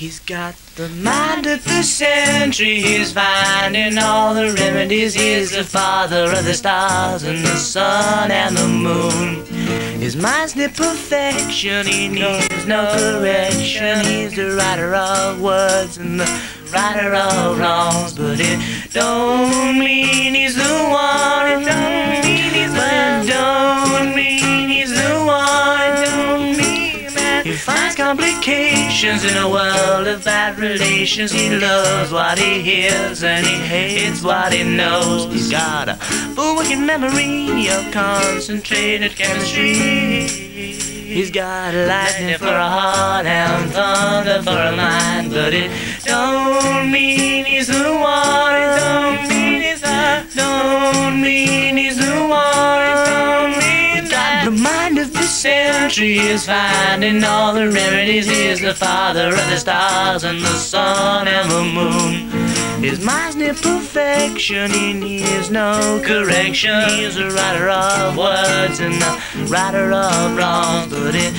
He's got the mind of the century, he's finding all the remedies. He's the father of the stars and the sun and the moon. His mind's near perfection, he needs no correction. He's the writer of words and the writer of wrongs, but it don't mean complications in a world of bad relations. He loves what he hears and he hates what he knows. He's got a full working memory of concentrated chemistry. He's got lightning for a heart and thunder for a mind, but it don't mean he's the one. Century is finding all the remedies. He is the father of the stars and the sun and the moon. His mind's near perfection, he needs no correction. He's a writer of words and a writer of wrongs, but it